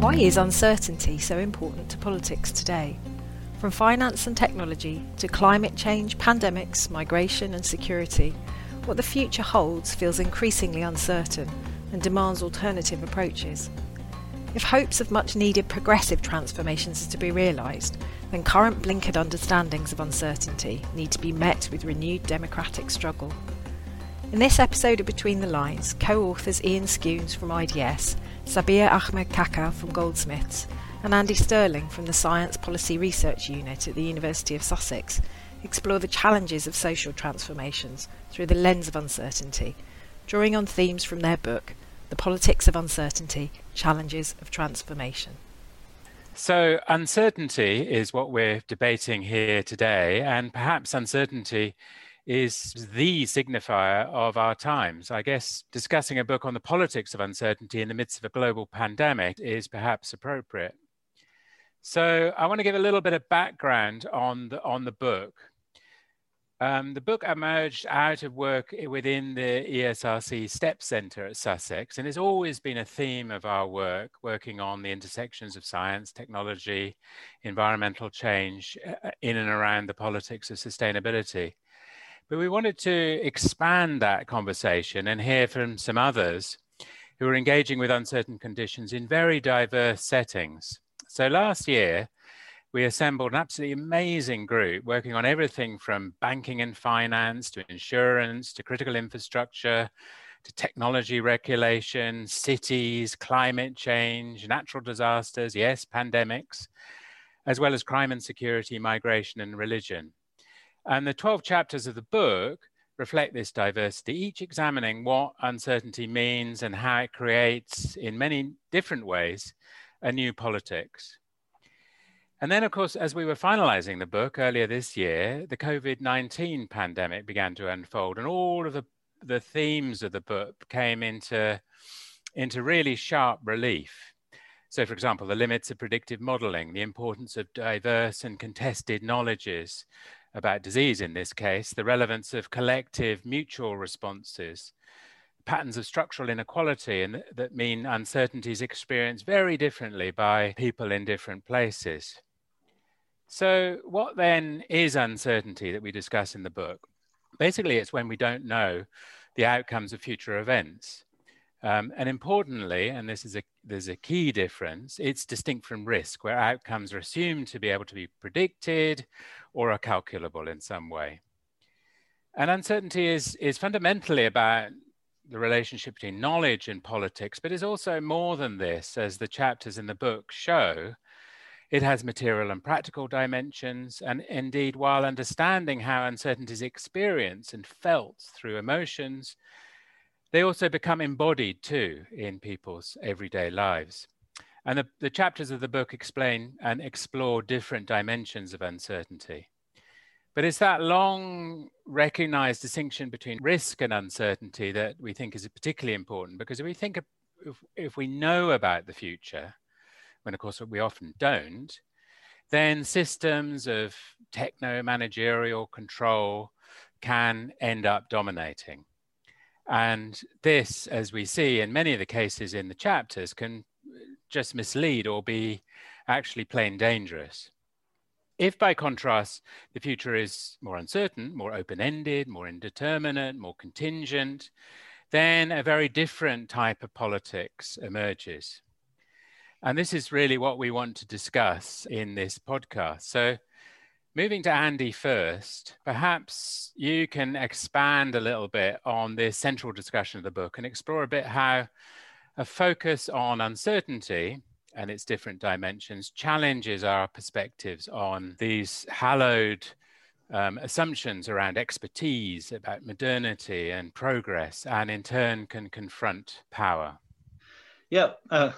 Why is uncertainty so important to politics today? From finance and technology to climate change, pandemics, migration, and security, what the future holds feels increasingly uncertain and demands alternative approaches. If hopes of much needed progressive transformations are to be realised, then current blinkered understandings of uncertainty need to be met with renewed democratic struggle. In this episode of Between the Lines, co authors Ian Scoones from IDS, Sobia Ahmad Kaker from Goldsmiths, and Andy Stirling from the Science Policy Research Unit at the University of Sussex explore the challenges of social transformations through the lens of uncertainty, drawing on themes from their book, The Politics of Uncertainty Challenges of Transformation. So, uncertainty is what we're debating here today, and perhaps uncertainty is the signifier of our times. I guess discussing a book on the politics of uncertainty in the midst of a global pandemic is perhaps appropriate. So, I want to give a little bit of background on the, on the book. Um, the book emerged out of work within the ESRC STEP Centre at Sussex, and it's always been a theme of our work, working on the intersections of science, technology, environmental change uh, in and around the politics of sustainability. But we wanted to expand that conversation and hear from some others who are engaging with uncertain conditions in very diverse settings. So last year, we assembled an absolutely amazing group working on everything from banking and finance to insurance to critical infrastructure to technology regulation, cities, climate change, natural disasters, yes, pandemics, as well as crime and security, migration, and religion. And the 12 chapters of the book reflect this diversity, each examining what uncertainty means and how it creates, in many different ways, a new politics. And then, of course, as we were finalizing the book earlier this year, the COVID 19 pandemic began to unfold, and all of the, the themes of the book came into, into really sharp relief. So, for example, the limits of predictive modeling, the importance of diverse and contested knowledges about disease in this case, the relevance of collective mutual responses, patterns of structural inequality and that mean uncertainties experienced very differently by people in different places. So, what then is uncertainty that we discuss in the book? Basically, it's when we don't know the outcomes of future events. Um, and importantly, and this is a there's a key difference, it's distinct from risk, where outcomes are assumed to be able to be predicted or are calculable in some way. And uncertainty is, is fundamentally about the relationship between knowledge and politics, but is also more than this, as the chapters in the book show. It has material and practical dimensions, and indeed, while understanding how uncertainty is experienced and felt through emotions, they also become embodied too in people's everyday lives. And the, the chapters of the book explain and explore different dimensions of uncertainty. But it's that long recognized distinction between risk and uncertainty that we think is particularly important because if we think if, if we know about the future, when of course we often don't, then systems of techno managerial control can end up dominating. And this, as we see in many of the cases in the chapters, can just mislead or be actually plain dangerous. If, by contrast, the future is more uncertain, more open ended, more indeterminate, more contingent, then a very different type of politics emerges. And this is really what we want to discuss in this podcast. So, moving to Andy first, perhaps you can expand a little bit on the central discussion of the book and explore a bit how a focus on uncertainty and its different dimensions challenges our perspectives on these hallowed um, assumptions around expertise, about modernity and progress, and in turn can confront power. Yeah, uh,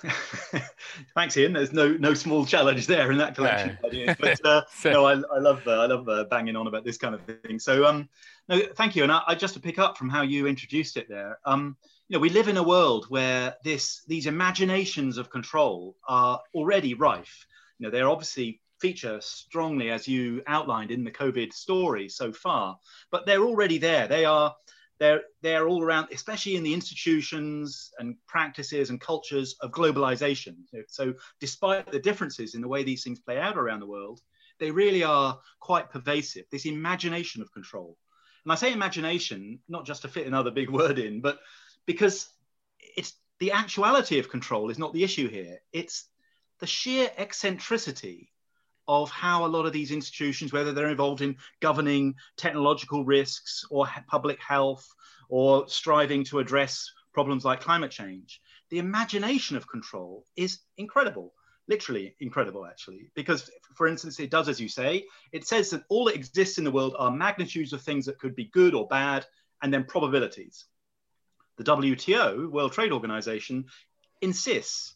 thanks, Ian. There's no no small challenge there in that collection. No. But uh, no, I, I love uh, I love uh, banging on about this kind of thing. So um, no, thank you. And I, I, just to pick up from how you introduced it there. Um, you know, we live in a world where this these imaginations of control are already rife. You know, they're obviously feature strongly as you outlined in the COVID story so far, but they're already there. They are they're they're all around, especially in the institutions and practices and cultures of globalization. So, despite the differences in the way these things play out around the world, they really are quite pervasive. This imagination of control, and I say imagination not just to fit another big word in, but because it's the actuality of control is not the issue here. It's the sheer eccentricity of how a lot of these institutions, whether they're involved in governing technological risks or public health or striving to address problems like climate change, the imagination of control is incredible, literally incredible, actually. Because, for instance, it does, as you say, it says that all that exists in the world are magnitudes of things that could be good or bad, and then probabilities. The WTO, World Trade Organization, insists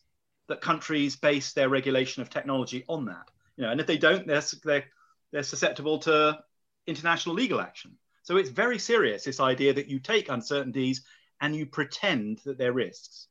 that countries base their regulation of technology on that. You know, and if they don't, they're, they're, they're susceptible to international legal action. So it's very serious, this idea that you take uncertainties and you pretend that they're risks.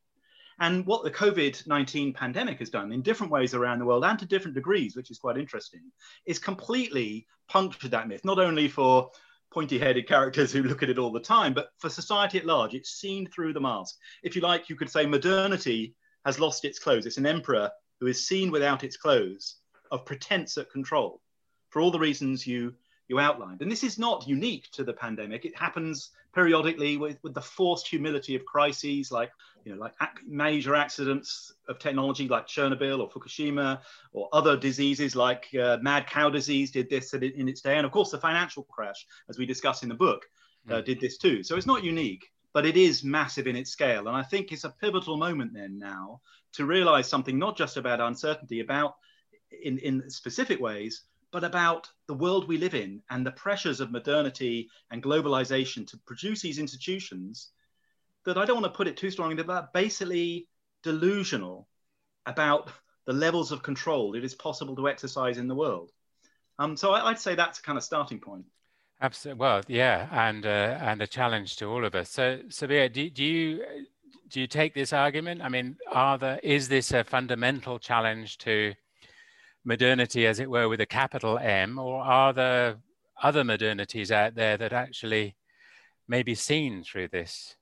And what the COVID 19 pandemic has done in different ways around the world and to different degrees, which is quite interesting, is completely punctured that myth, not only for pointy headed characters who look at it all the time, but for society at large. It's seen through the mask. If you like, you could say modernity has lost its clothes. It's an emperor who is seen without its clothes of pretense at control for all the reasons you you outlined. And this is not unique to the pandemic. It happens periodically with, with the forced humility of crises like, you know, like major accidents of technology like Chernobyl or Fukushima or other diseases like uh, mad cow disease did this in its day. And of course, the financial crash, as we discuss in the book, uh, mm. did this too. So it's not unique, but it is massive in its scale. And I think it's a pivotal moment then now to realize something not just about uncertainty, about in, in specific ways, but about the world we live in and the pressures of modernity and globalization to produce these institutions that I don't want to put it too strongly, but basically delusional about the levels of control it is possible to exercise in the world. Um, so I, would say that's a kind of starting point. Absolutely. Well, yeah, and uh, and a challenge to all of us. So, Sobia, do, do you do you take this argument? I mean, are there is this a fundamental challenge to modernity, as it were, with a capital M, or are there other modernities out there that actually may be seen through this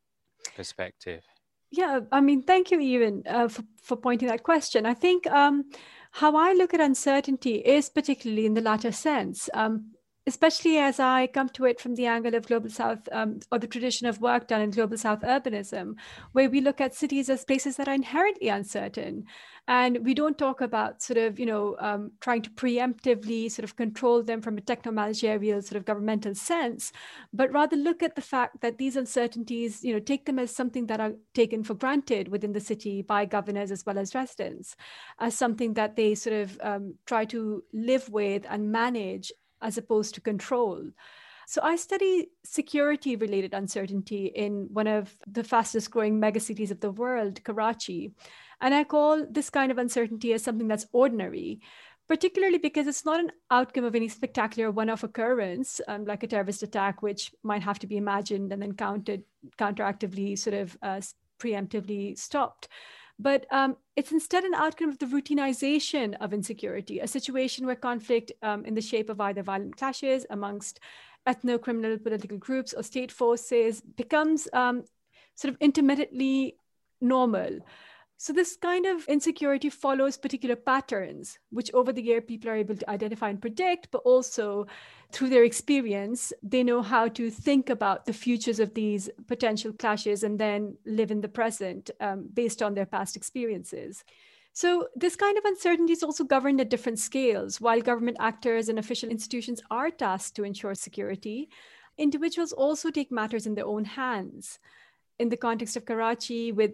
perspective? Yeah, I mean, thank you, Ian, uh, for, for pointing that question. I think um, how I look at uncertainty is particularly in the latter sense. Um, especially as I come to it from the angle of global south um, or the tradition of work done in global south urbanism, where we look at cities as places that are inherently uncertain. And we don't talk about sort of, you know, um, trying to preemptively sort of control them from a techno-managerial sort of governmental sense, but rather look at the fact that these uncertainties, you know, take them as something that are taken for granted within the city by governors as well as residents, as something that they sort of um, try to live with and manage as opposed to control. So I study security related uncertainty in one of the fastest growing megacities of the world, Karachi. And I call this kind of uncertainty as something that's ordinary, particularly because it's not an outcome of any spectacular one off occurrence, um, like a terrorist attack, which might have to be imagined and then counted, counteractively, sort of uh, preemptively stopped but um, it's instead an outcome of the routinization of insecurity, a situation where conflict um, in the shape of either violent clashes amongst ethno-criminal political groups or state forces becomes um, sort of intermittently normal. So this kind of insecurity follows particular patterns, which over the year people are able to identify and predict, but also through their experience, they know how to think about the futures of these potential clashes and then live in the present um, based on their past experiences. So, this kind of uncertainty is also governed at different scales. While government actors and official institutions are tasked to ensure security, individuals also take matters in their own hands. In the context of Karachi, with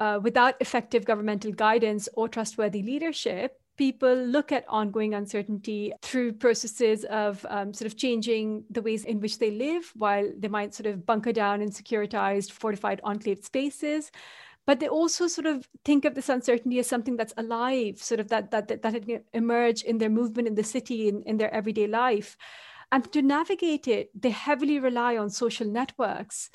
uh, without effective governmental guidance or trustworthy leadership, people look at ongoing uncertainty through processes of um, sort of changing the ways in which they live, while they might sort of bunker down in securitized, fortified enclave spaces. But they also sort of think of this uncertainty as something that's alive, sort of that that that, that emerge in their movement in the city, in, in their everyday life. And to navigate it, they heavily rely on social networks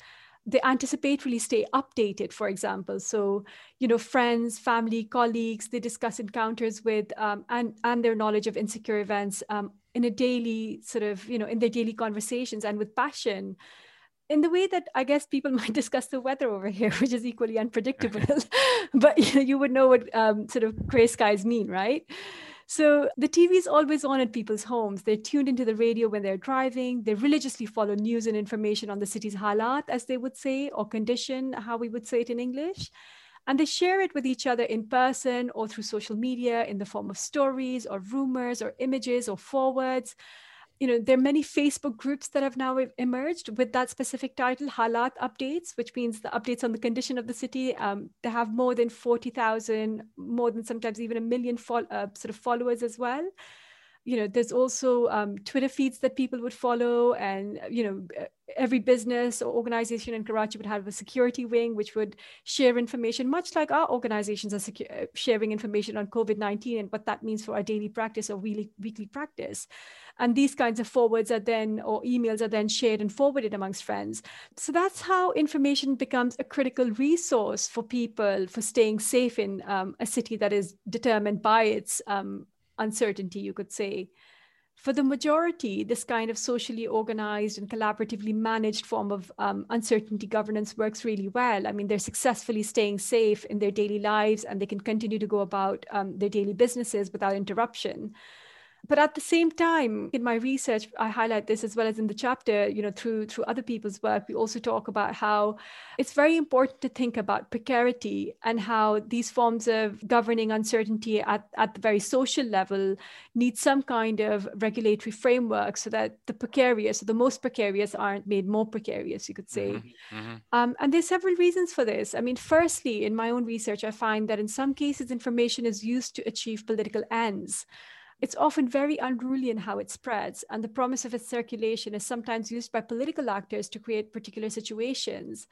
they anticipatorily stay updated for example. So you know friends family colleagues they discuss encounters with um, and and their knowledge of insecure events um, in a daily sort of you know in their daily conversations and with passion. In the way that I guess people might discuss the weather over here, which is equally unpredictable, but you, know, you would know what um, sort of gray skies mean, right? So the TV is always on at people's homes. They're tuned into the radio when they're driving. They religiously follow news and information on the city's halat, as they would say, or condition, how we would say it in English. And they share it with each other in person or through social media in the form of stories or rumors or images or forwards you know there are many facebook groups that have now emerged with that specific title halat updates which means the updates on the condition of the city um, they have more than 40000 more than sometimes even a million fo- uh, sort of followers as well you know there's also um, twitter feeds that people would follow and you know every business or organization in karachi would have a security wing which would share information much like our organizations are secu- uh, sharing information on covid-19 and what that means for our daily practice or weekly, weekly practice. And these kinds of forwards are then or emails are then shared and forwarded amongst friends. So that's how information becomes a critical resource for people for staying safe in um, a city that is determined by its um, uncertainty, you could say. For the majority, this kind of socially organized and collaboratively managed form of um, uncertainty governance works really well. I mean, they're successfully staying safe in their daily lives and they can continue to go about um, their daily businesses without interruption but at the same time in my research i highlight this as well as in the chapter you know through through other people's work we also talk about how it's very important to think about precarity and how these forms of governing uncertainty at, at the very social level need some kind of regulatory framework so that the precarious or the most precarious aren't made more precarious you could say mm-hmm. Mm-hmm. Um, and there's several reasons for this i mean firstly in my own research i find that in some cases information is used to achieve political ends it's often very unruly in how it spreads, and the promise of its circulation is sometimes used by political actors to create particular situations.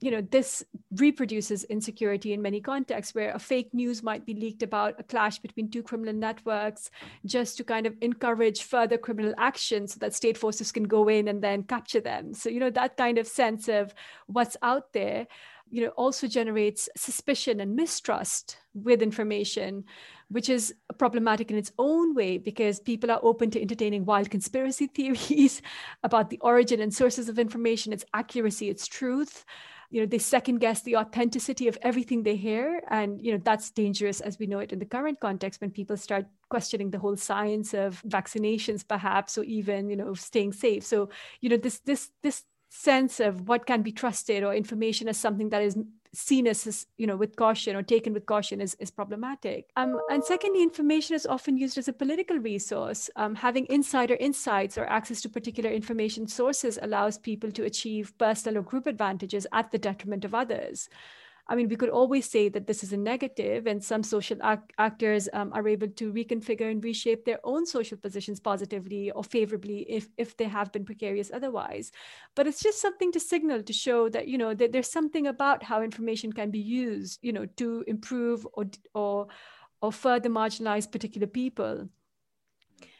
You know, this reproduces insecurity in many contexts where a fake news might be leaked about a clash between two criminal networks just to kind of encourage further criminal action so that state forces can go in and then capture them. So, you know, that kind of sense of what's out there you know also generates suspicion and mistrust with information which is problematic in its own way because people are open to entertaining wild conspiracy theories about the origin and sources of information its accuracy its truth. You know they second guess the authenticity of everything they hear and you know that's dangerous as we know it in the current context when people start questioning the whole science of vaccinations perhaps or even you know staying safe. So you know this this this sense of what can be trusted or information as something that is seen as you know with caution or taken with caution is, is problematic. Um, and secondly information is often used as a political resource. Um, having insider insights or access to particular information sources allows people to achieve personal or group advantages at the detriment of others I mean, we could always say that this is a negative, and some social act- actors um, are able to reconfigure and reshape their own social positions positively or favorably if, if they have been precarious otherwise. But it's just something to signal to show that, you know, that there's something about how information can be used, you know, to improve or, or, or further marginalize particular people.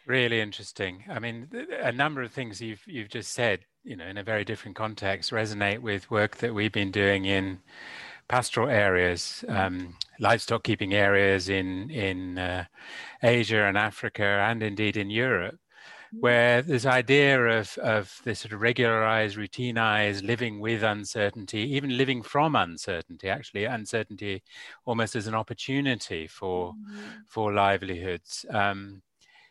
Really interesting. I mean, a number of things you've you've just said, you know, in a very different context, resonate with work that we've been doing in pastoral areas, um, livestock keeping areas in in uh, Asia and Africa, and indeed in Europe, mm. where this idea of of this sort of regularized, routinized living with uncertainty, even living from uncertainty, actually uncertainty almost as an opportunity for mm-hmm. for livelihoods, um,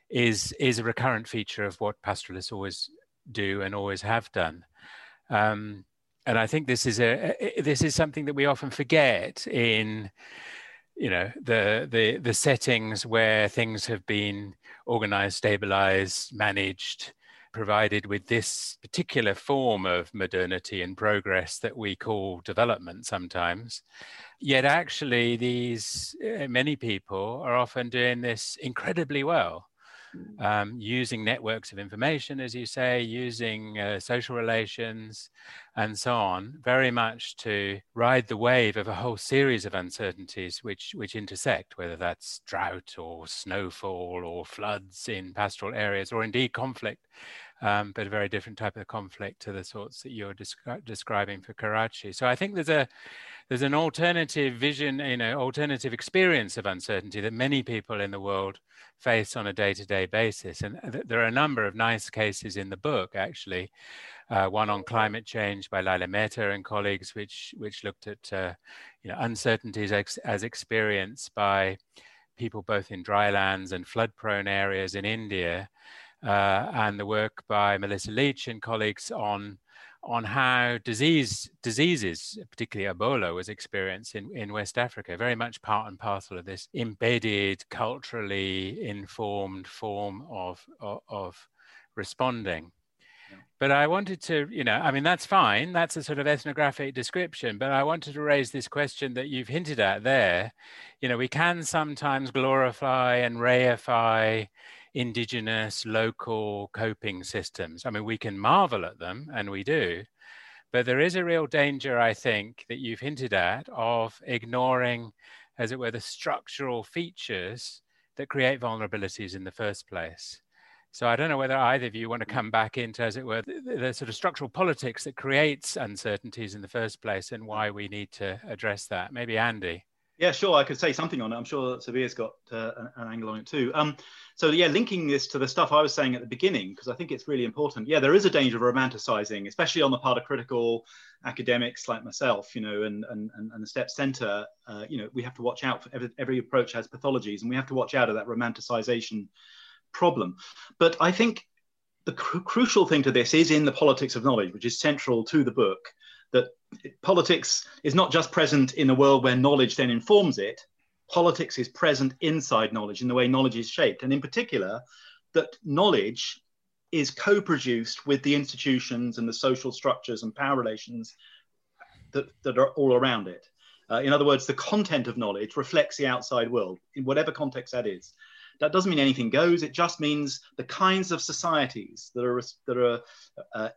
is is a recurrent feature of what pastoralists always do and always have done. Um, and I think this is a this is something that we often forget in you know the the the settings where things have been organized stabilized managed provided with this particular form of modernity and progress that we call development sometimes yet actually these uh, many people are often doing this incredibly well. Um, using networks of information, as you say, using uh, social relations, and so on, very much to ride the wave of a whole series of uncertainties which which intersect, whether that's drought or snowfall or floods in pastoral areas, or indeed conflict um, but a very different type of conflict to the sorts that you're descri- describing for Karachi. So I think there's a there's an alternative vision, you know, alternative experience of uncertainty that many people in the world face on a day-to-day basis. And th- there are a number of nice cases in the book, actually. Uh, one on climate change by Lyla Mehta and colleagues, which which looked at uh, you know uncertainties ex- as experienced by people both in drylands and flood-prone areas in India, Uh, and the work by Melissa Leach and colleagues on on how disease diseases, particularly Ebola, was experienced in, in West Africa, very much part and parcel of this embedded, culturally informed form of, of, of responding. But I wanted to, you know, I mean, that's fine. That's a sort of ethnographic description. But I wanted to raise this question that you've hinted at there. You know, we can sometimes glorify and reify indigenous, local coping systems. I mean, we can marvel at them, and we do, but there is a real danger, I think, that you've hinted at of ignoring, as it were, the structural features that create vulnerabilities in the first place. So I don't know whether either of you want to mm. come back into, as it were, the, the, sort of structural politics that creates uncertainties in the first place and why we need to address that. Maybe Andy. Yeah, sure. I could say something on it. I'm sure Sobia's got uh, an, an, angle on it too. Um, so yeah, linking this to the stuff I was saying at the beginning, because I think it's really important. Yeah, there is a danger of romanticizing, especially on the part of critical academics like myself, you know, and and and the STEP Center. Uh, you know, we have to watch out. For every, every approach has pathologies, and we have to watch out of that romanticization problem. But I think the cr- crucial thing to this is in the politics of knowledge, which is central to the book that politics is not just present in a world where knowledge then informs it, politics is present inside knowledge in the way knowledge is shaped. And in particular, that knowledge is co produced with the institutions and the social structures and power relations that, that are all around it. Uh, in other words, the content of knowledge reflects the outside world in whatever context that is. That doesn't mean anything goes. It just means the kinds of societies that are that are uh,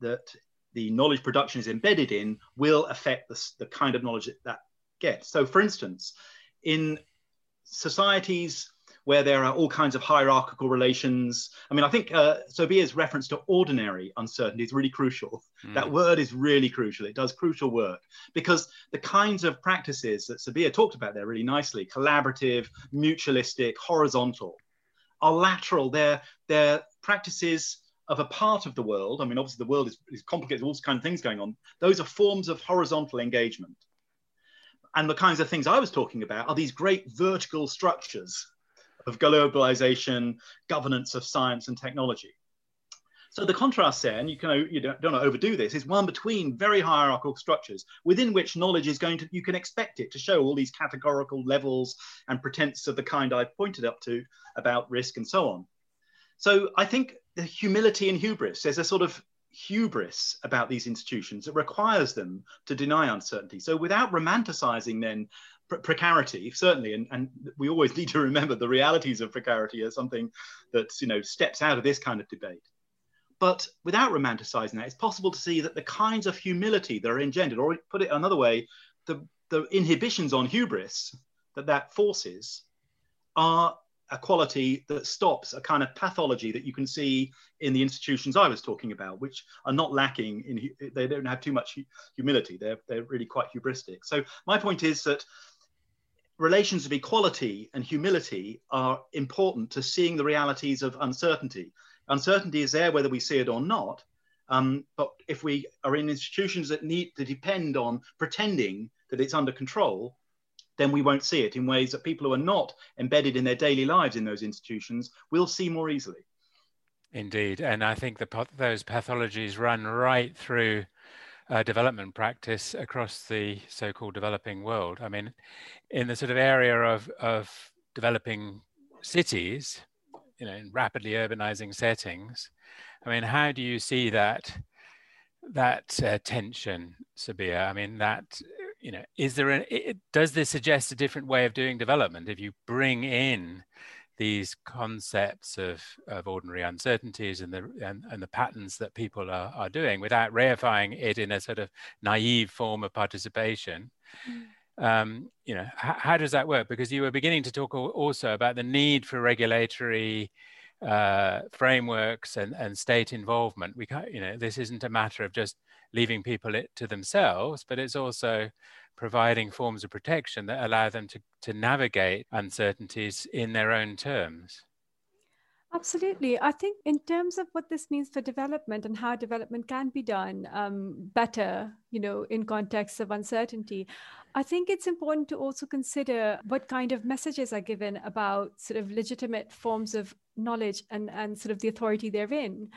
that the knowledge production is embedded in will affect the, the kind of knowledge that, that gets. So, for instance, in societies where there are all kinds of hierarchical relations. I mean, I think uh, Sobia's reference to ordinary uncertainty is really crucial. Mm. That word is really crucial. It does crucial work because the kinds of practices that Sobia talked about there really nicely collaborative, mutualistic, horizontal are lateral. They're, they're practices of a part of the world, I mean, obviously the world is, is complicated, all kinds of things going on. Those are forms of horizontal engagement. And the kinds of things I was talking about are these great vertical structures of globalization, governance of science and technology. So the contrast there, and you can you don't, don't overdo this, is one between very hierarchical structures within which knowledge is going to you can expect it to show all these categorical levels and pretense of the kind I pointed up to about risk and so on. So I think the humility and hubris, there's a sort of hubris about these institutions that requires them to deny uncertainty. So without romanticizing then pre- precarity, certainly, and, and we always need to remember the realities of precarity as something that you know steps out of this kind of debate. But without romanticizing that, it's possible to see that the kinds of humility that are engendered, or put it another way, the, the inhibitions on hubris that that forces are a quality that stops a kind of pathology that you can see in the institutions I was talking about, which are not lacking in, they don't have too much humility. They're, they're really quite hubristic. So my point is that relations of equality and humility are important to seeing the realities of uncertainty. Uncertainty is there whether we see it or not. Um, but if we are in institutions that need to depend on pretending that it's under control, then we won't see it in ways that people who are not embedded in their daily lives in those institutions will see more easily. Indeed. And I think the, those pathologies run right through uh, development practice across the so called developing world. I mean, in the sort of area of, of developing cities, you know, in rapidly urbanizing settings, I mean, how do you see that? that uh, tension Sobia i mean that you know, is there an it, does this suggest a different way of doing development if you bring in these concepts of, of ordinary uncertainties and the and, and the patterns that people are, are doing without reifying it in a sort of naive form of participation? Mm. Um, you know, how does that work? Because you were beginning to talk also about the need for regulatory uh, frameworks and, and state involvement. We can't, you know, this isn't a matter of just leaving people it to themselves, but it's also providing forms of protection that allow them to, to navigate uncertainties in their own terms. Absolutely. I think, in terms of what this means for development and how development can be done um, better, you know, in contexts of uncertainty, I think it's important to also consider what kind of messages are given about sort of legitimate forms of knowledge and, and sort of the authority therein.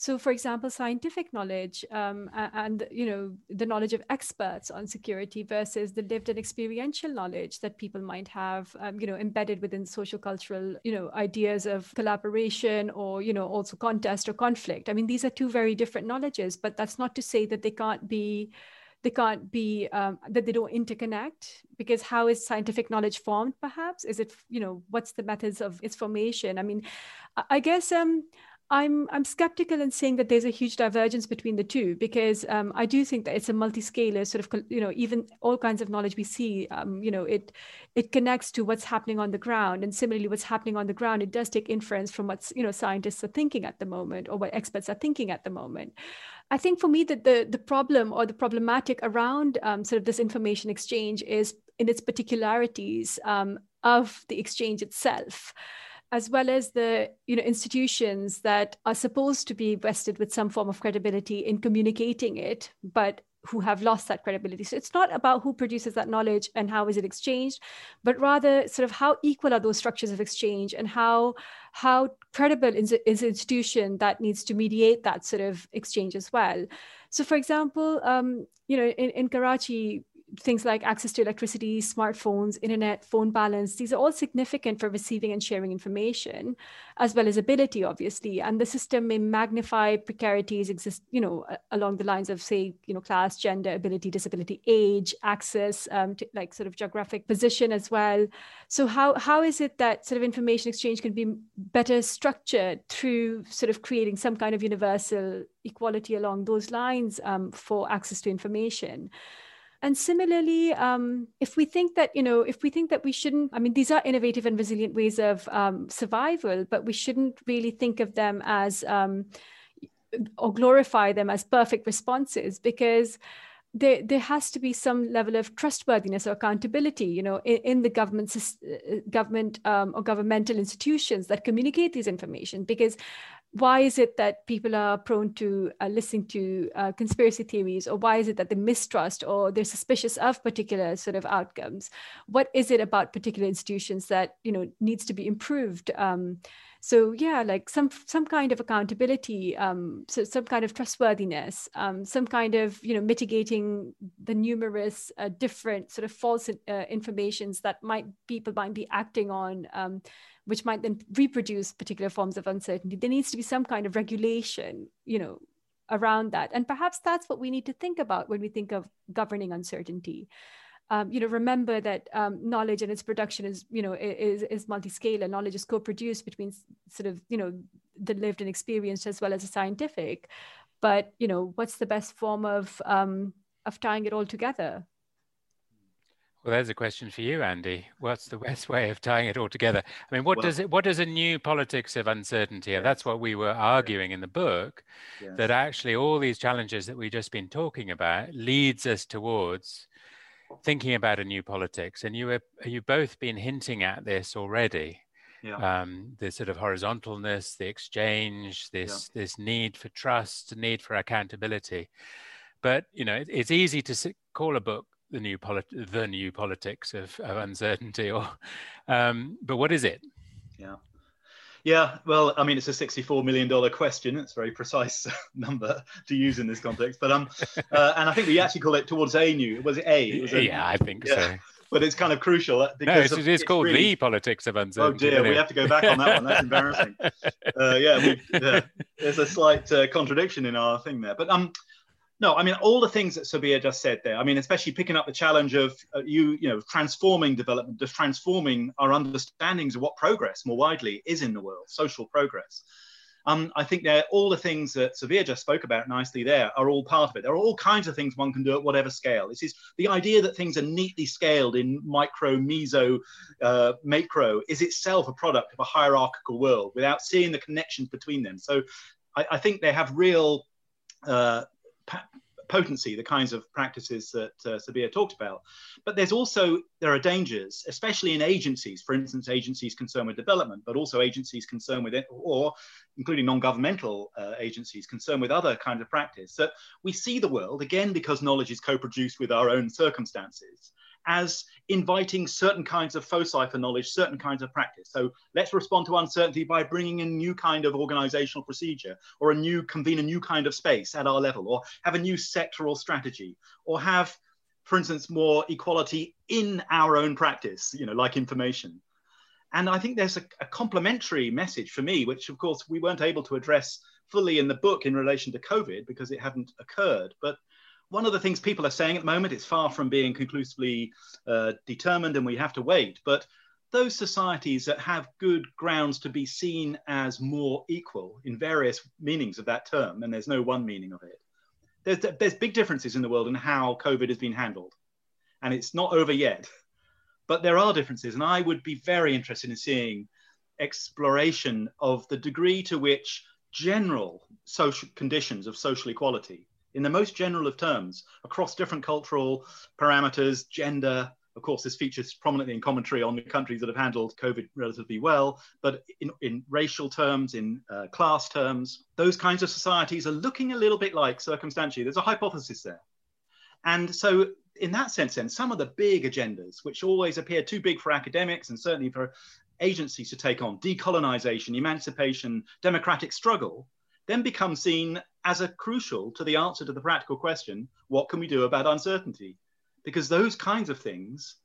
So, for example, scientific knowledge um, and you know the knowledge of experts on security versus the lived and experiential knowledge that people might have, um, you know, embedded within social cultural, you know, ideas of collaboration or you know also contest or conflict. I mean, these are two very different knowledges, but that's not to say that they can't be they can't be um, that they don't interconnect because how is scientific knowledge formed perhaps is it you know what's the methods of its formation i mean i guess um I'm I'm skeptical in saying that there's a huge divergence between the two because um, I do think that it's a multi-scalar sort of you know even all kinds of knowledge we see um, you know it it connects to what's happening on the ground and similarly what's happening on the ground it does take inference from what you know scientists are thinking at the moment or what experts are thinking at the moment. I think for me that the the problem or the problematic around um, sort of this information exchange is in its particularities um, of the exchange itself as well as the you know institutions that are supposed to be vested with some form of credibility in communicating it but who have lost that credibility. So it's not about who produces that knowledge and how is it exchanged but rather sort of how equal are those structures of exchange and how how credible is, is an institution that needs to mediate that sort of exchange as well. So for example um, you know in, in karachi things like access to electricity, smartphones, internet, phone balance, these are all significant for receiving and sharing information, as well as ability, obviously. And the system may magnify precarities exist, you know, along the lines of, say, you know, class, gender, ability, disability, age, access, um, to, like sort of geographic position as well. So how how is it that sort of information exchange can be better structured through sort of creating some kind of universal equality along those lines um, for access to information? And similarly, um, if we think that, you know, if we think that we shouldn't, I mean, these are innovative and resilient ways of um, survival, but we shouldn't really think of them as, um, or glorify them as perfect responses because there, there has to be some level of trustworthiness or accountability, you know, in, in the government, uh, government um, or governmental institutions that communicate these information. Because why is it that people are prone to uh, listening to uh, conspiracy theories or why is it that they mistrust or they're suspicious of particular sort of outcomes? What is it about particular institutions that you know needs to be improved? Um, so yeah like some some kind of accountability um, so some kind of trustworthiness um, some kind of you know mitigating the numerous uh, different sort of false uh, informations that might people might be acting on um, which might then reproduce particular forms of uncertainty there needs to be some kind of regulation you know around that and perhaps that's what we need to think about when we think of governing uncertainty um, you know, remember that um, knowledge and its production is, you know, is, is multi-scale and knowledge is co-produced between sort of, you know, the lived and experienced as well as the scientific. But, you know, what's the best form of, um, of tying it all together? Well, there's a question for you, Andy. What's the best way of tying it all together? I mean, what well, does it? What does a new politics of uncertainty? Yes. That's what we were arguing in the book. Yes. That actually, all these challenges that we've just been talking about leads us towards thinking about a new politics, and you have you both been hinting at this already. Yeah. Um, the sort of horizontalness, the exchange, this yeah. this need for trust, need for accountability. But you know, it, it's easy to call a book the new polit- the new politics of, of uncertainty, or um, but what is it? Yeah. Yeah, well, I mean, it's a $64 million question. It's a very precise number to use in this context. But um, uh, and I think we actually call it towards a new. Was it a? It was a, yeah, I think yeah. so. But it's kind of crucial uh, because no, it's, it's called really, the politics of uncertainty. Oh dear, we have to go back on that one. That's embarrassing. Uh, yeah, yeah, there's a slight uh, contradiction in our thing there. But um, no, I mean all the things that Sobia just said there. I mean, especially picking up the challenge of uh, you, you know, transforming development, just transforming our understandings of what progress more widely is in the world, social progress. Um, I think they're all the things that Sobia just spoke about nicely there are all part of it. There are all kinds of things one can do at whatever scale. This is the idea that things are neatly scaled in micro, meso, uh, macro is itself a product of a hierarchical world without seeing the connections between them. So I, I think they have real uh, potency, the kinds of practices that uh, Sobia talked about. But there's also, there are dangers, especially in agencies, for instance, agencies concerned with development, but also agencies concerned with it, or including non-governmental uh, agencies concerned with other kinds of practice, that we see the world, again, because knowledge is co-produced with our own circumstances, as inviting certain kinds of foci for knowledge, certain kinds of practice. So let's respond to uncertainty by bringing a new kind of organizational procedure or a new convene a new kind of space at our level or have a new sectoral strategy or have, for instance, more equality in our own practice, you know, like information. And I think there's a, a complementary message for me, which of course we weren't able to address fully in the book in relation to COVID because it hadn't occurred. But one of the things people are saying at the moment, it's far from being conclusively uh, determined and we have to wait, but those societies that have good grounds to be seen as more equal in various meanings of that term, and there's no one meaning of it, there's, there's big differences in the world in how COVID has been handled. And it's not over yet, but there are differences. And I would be very interested in seeing exploration of the degree to which general social conditions of social equality in the most general of terms across different cultural parameters, gender. Of course, this features prominently in commentary on the countries that have handled COVID relatively well, but in, in racial terms, in uh, class terms, those kinds of societies are looking a little bit like circumstantially. There's a hypothesis there. And so, in that sense, then, some of the big agendas, which always appear too big for academics and certainly for agencies to take on, decolonization, emancipation, democratic struggle, then become seen as a crucial to the answer to the practical question what can we do about uncertainty? Because those kinds of things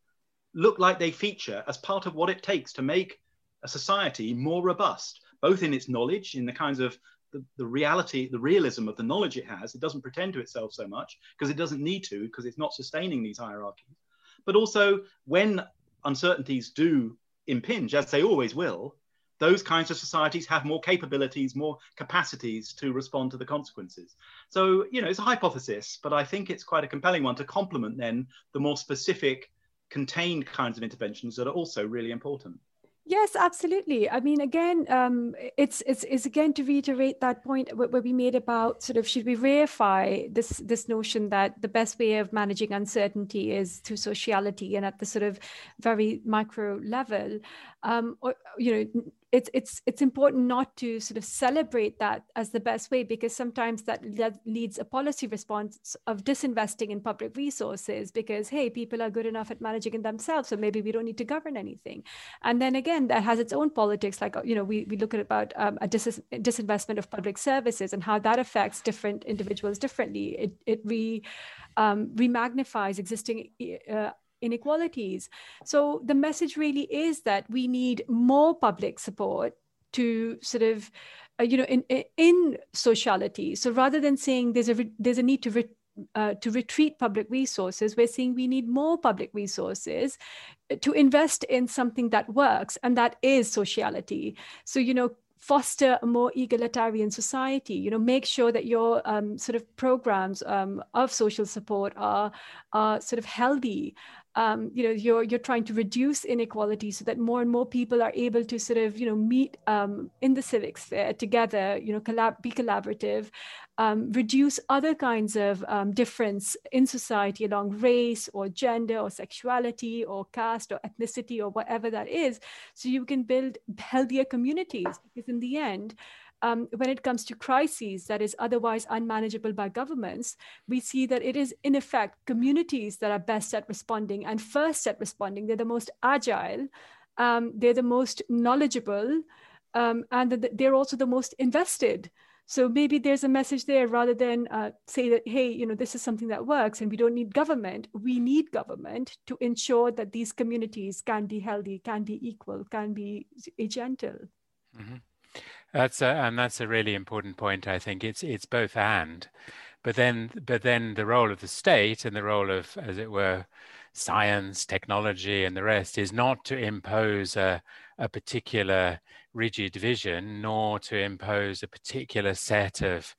look like they feature as part of what it takes to make a society more robust, both in its knowledge, in the kinds of the, the reality, the realism of the knowledge it has. It doesn't pretend to itself so much because it doesn't need to, because it's not sustaining these hierarchies. But also, when uncertainties do impinge, as they always will, those kinds of societies have more capabilities, more capacities to respond to the consequences. So, you know, it's a hypothesis, but I think it's quite a compelling one to complement then the more specific, contained kinds of interventions that are also really important. Yes, absolutely. I mean, again, um, it's, it's it's again to reiterate that point where we made about sort of should we reify this this notion that the best way of managing uncertainty is through sociality and at the sort of very micro level, um, or you know, it's it's it's important not to sort of celebrate that as the best way because sometimes that, that leads a policy response of disinvesting in public resources because hey people are good enough at managing it themselves so maybe we don't need to govern anything. And then again that has its own politics like you know we, we look at about um, a dis- disinvestment of public services and how that affects different individuals differently. It it re um, remagnifies existing uh, inequalities. So the message really is that we need more public support to sort of, uh, you know, in in sociality. So rather than saying there's a there's a need to re- uh, to retreat public resources, we're saying we need more public resources to invest in something that works, and that is sociality. So, you know, foster a more egalitarian society you know make sure that your um, sort of programs um, of social support are, are sort of healthy um, you know you're you're trying to reduce inequality so that more and more people are able to sort of you know meet um, in the civic sphere together you know collab- be collaborative um, reduce other kinds of um, difference in society along race or gender or sexuality or caste or ethnicity or whatever that is so you can build healthier communities because in the end um, when it comes to crises that is otherwise unmanageable by governments, we see that it is, in effect, communities that are best at responding and first at responding. They're the most agile, um, they're the most knowledgeable, um, and they're also the most invested. So maybe there's a message there rather than uh, say that, hey, you know, this is something that works and we don't need government. We need government to ensure that these communities can be healthy, can be equal, can be gentle. Mm-hmm. That's a, and that's a really important point. I think it's it's both and but then but then the role of the state and the role of as it were science technology and the rest is not to impose a, a particular rigid vision nor to impose a particular set of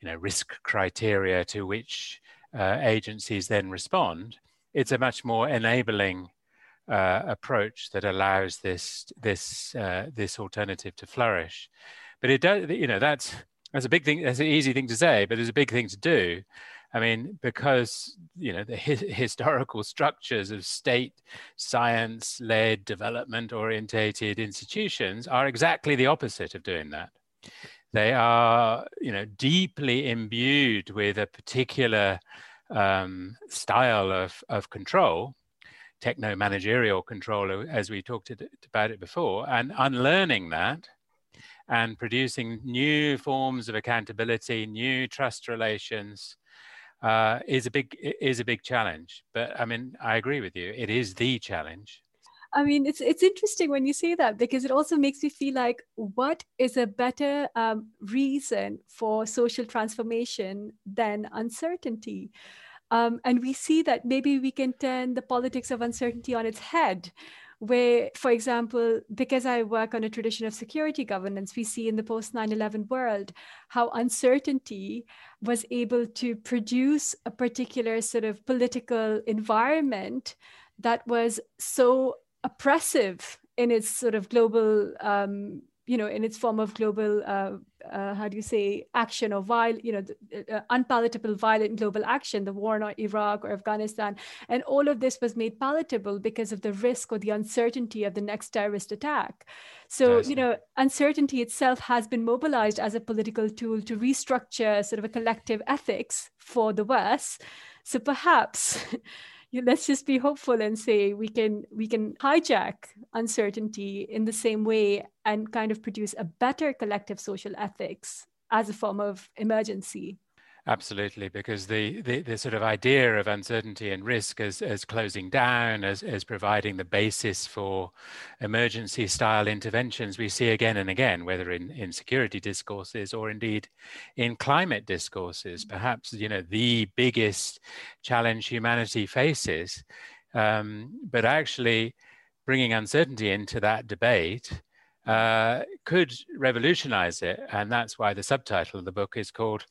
you know risk criteria to which uh, agencies then respond it's a much more enabling uh, approach that allows this this uh, this alternative to flourish but it does you know that's that's a big thing. That's an easy thing to say, but it's a big thing to do. I mean, because you know the hi- historical structures of state science-led, development-orientated institutions are exactly the opposite of doing that. They are, you know, deeply imbued with a particular um, style of, of control, techno-managerial control, as we talked about it before, and unlearning that and producing new forms of accountability, new trust relations uh, is a big is a big challenge. But I mean, I agree with you. It is the challenge. I mean, it's it's interesting when you say that because it also makes me feel like what is a better um, reason for social transformation than uncertainty? Um, and we see that maybe we can turn the politics of uncertainty on its head where, for example, because I work on a tradition of security governance, we see in the post 9 11 world how uncertainty was able to produce a particular sort of political environment that was so oppressive in its sort of global um, you know, in its form of global, uh, uh, how do you say, action or viol, you know, uh, unpalatable violent global action, the war in Iraq or Afghanistan, and all of this was made palatable because of the risk or the uncertainty of the next terrorist attack. So, you know, uncertainty itself has been mobilized as a political tool to restructure sort of a collective ethics for the West. So perhaps let's just be hopeful and say we can we can hijack uncertainty in the same way and kind of produce a better collective social ethics as a form of emergency Absolutely, because the, the, the, sort of idea of uncertainty and risk as, as closing down, as, as providing the basis for emergency style interventions, we see again and again, whether in, in security discourses or indeed in climate discourses, perhaps, you know, the biggest challenge humanity faces. Um, but actually bringing uncertainty into that debate uh, could revolutionize it. And that's why the subtitle of the book is called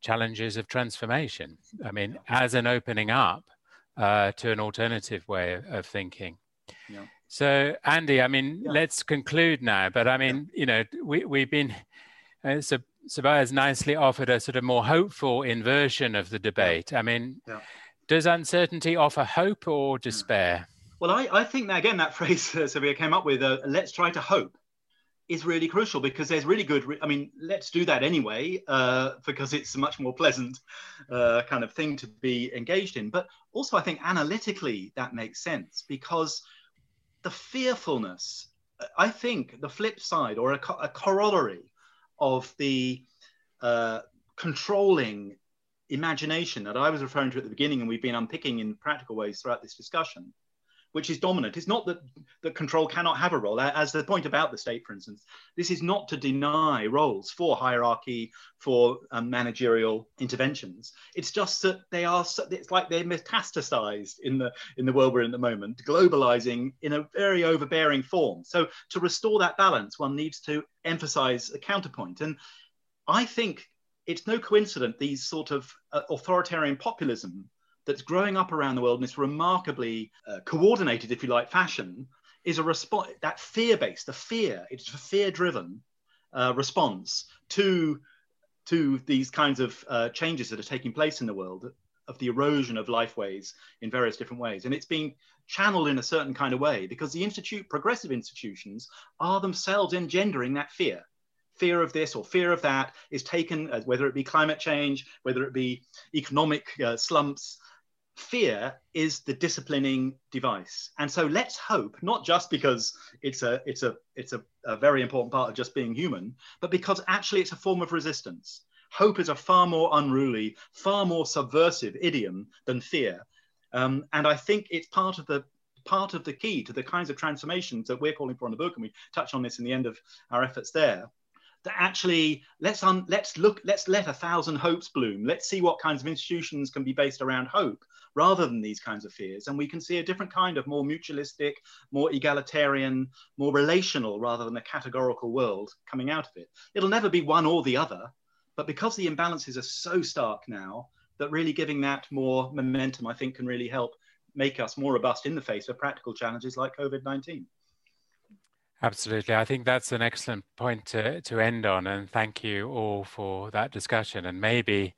challenges of transformation. I mean, as an opening up uh, to an alternative way of, of thinking. Yeah. So, Andy, I mean, yeah. let's conclude now. But I mean, yeah. you know, we, we've been, uh, so Sobia's nicely offered a sort of more hopeful inversion of the debate. I mean, does uncertainty offer hope or despair? Well, I, I think that, again, that phrase uh, Sabaya came up with, uh, let's try to hope is really crucial because there's really good. I mean, let's do that anyway uh, because it's a much more pleasant uh, kind of thing to be engaged in. But also, I think analytically that makes sense because the fearfulness. I think the flip side or a, co- a corollary of the uh, controlling imagination that I was referring to at the beginning, and we've been unpicking in practical ways throughout this discussion, which is dominant. It's not that, that control cannot have a role, as the point about the state, for instance. This is not to deny roles for hierarchy, for um, managerial interventions. It's just that they are, it's like they're metastasized in the, in the world we're in at the moment, globalizing in a very overbearing form. So to restore that balance, one needs to emphasize a counterpoint. And I think it's no coincidence these sort of uh, authoritarian populism that's growing up around the world in this remarkably uh, coordinated, if you like, fashion is a response that fear-based, the fear, it's a fear-driven uh, response to to these kinds of uh, changes that are taking place in the world, of the erosion of lifeways in various different ways, and it's being channeled in a certain kind of way because the institute, progressive institutions, are themselves engendering that fear. Fear of this or fear of that is taken as whether it be climate change, whether it be economic uh, slumps, fear is the disciplining device. And so let's hope not just because it's a it's a it's a, a, very important part of just being human but because actually it's a form of resistance. Hope is a far more unruly far more subversive idiom than fear. Um, and i think it's part of the part of the key to the kinds of transformations that we're calling for in the book and we touch on this in the end of our efforts there that actually let's un, let's look let's let a thousand hopes bloom. Let's see what kinds of institutions can be based around hope rather than these kinds of fears. And we can see a different kind of more mutualistic more egalitarian more relational rather than a categorical world coming out of it. It'll never be one or the other but because the imbalances are so stark now that really giving that more momentum i think can really help make us more robust in the face of practical challenges like covid-19 Absolutely. I think that's an excellent point to, to end on. And thank you all for that discussion. And maybe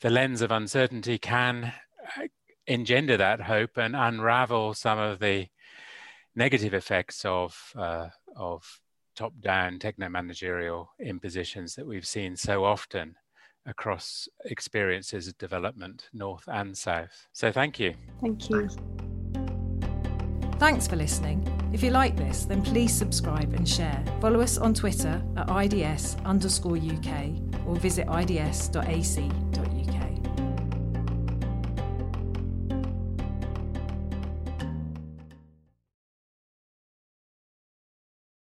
the lens of uncertainty can uh, engender that hope and unravel some of the negative effects of, uh, of top down techno managerial impositions that we've seen so often across experiences of development, north and south. So thank you. Thank you. Thanks for listening. If you like this, then please subscribe and share. Follow us on Twitter at IDS underscore UK or visit ids.ac.uk.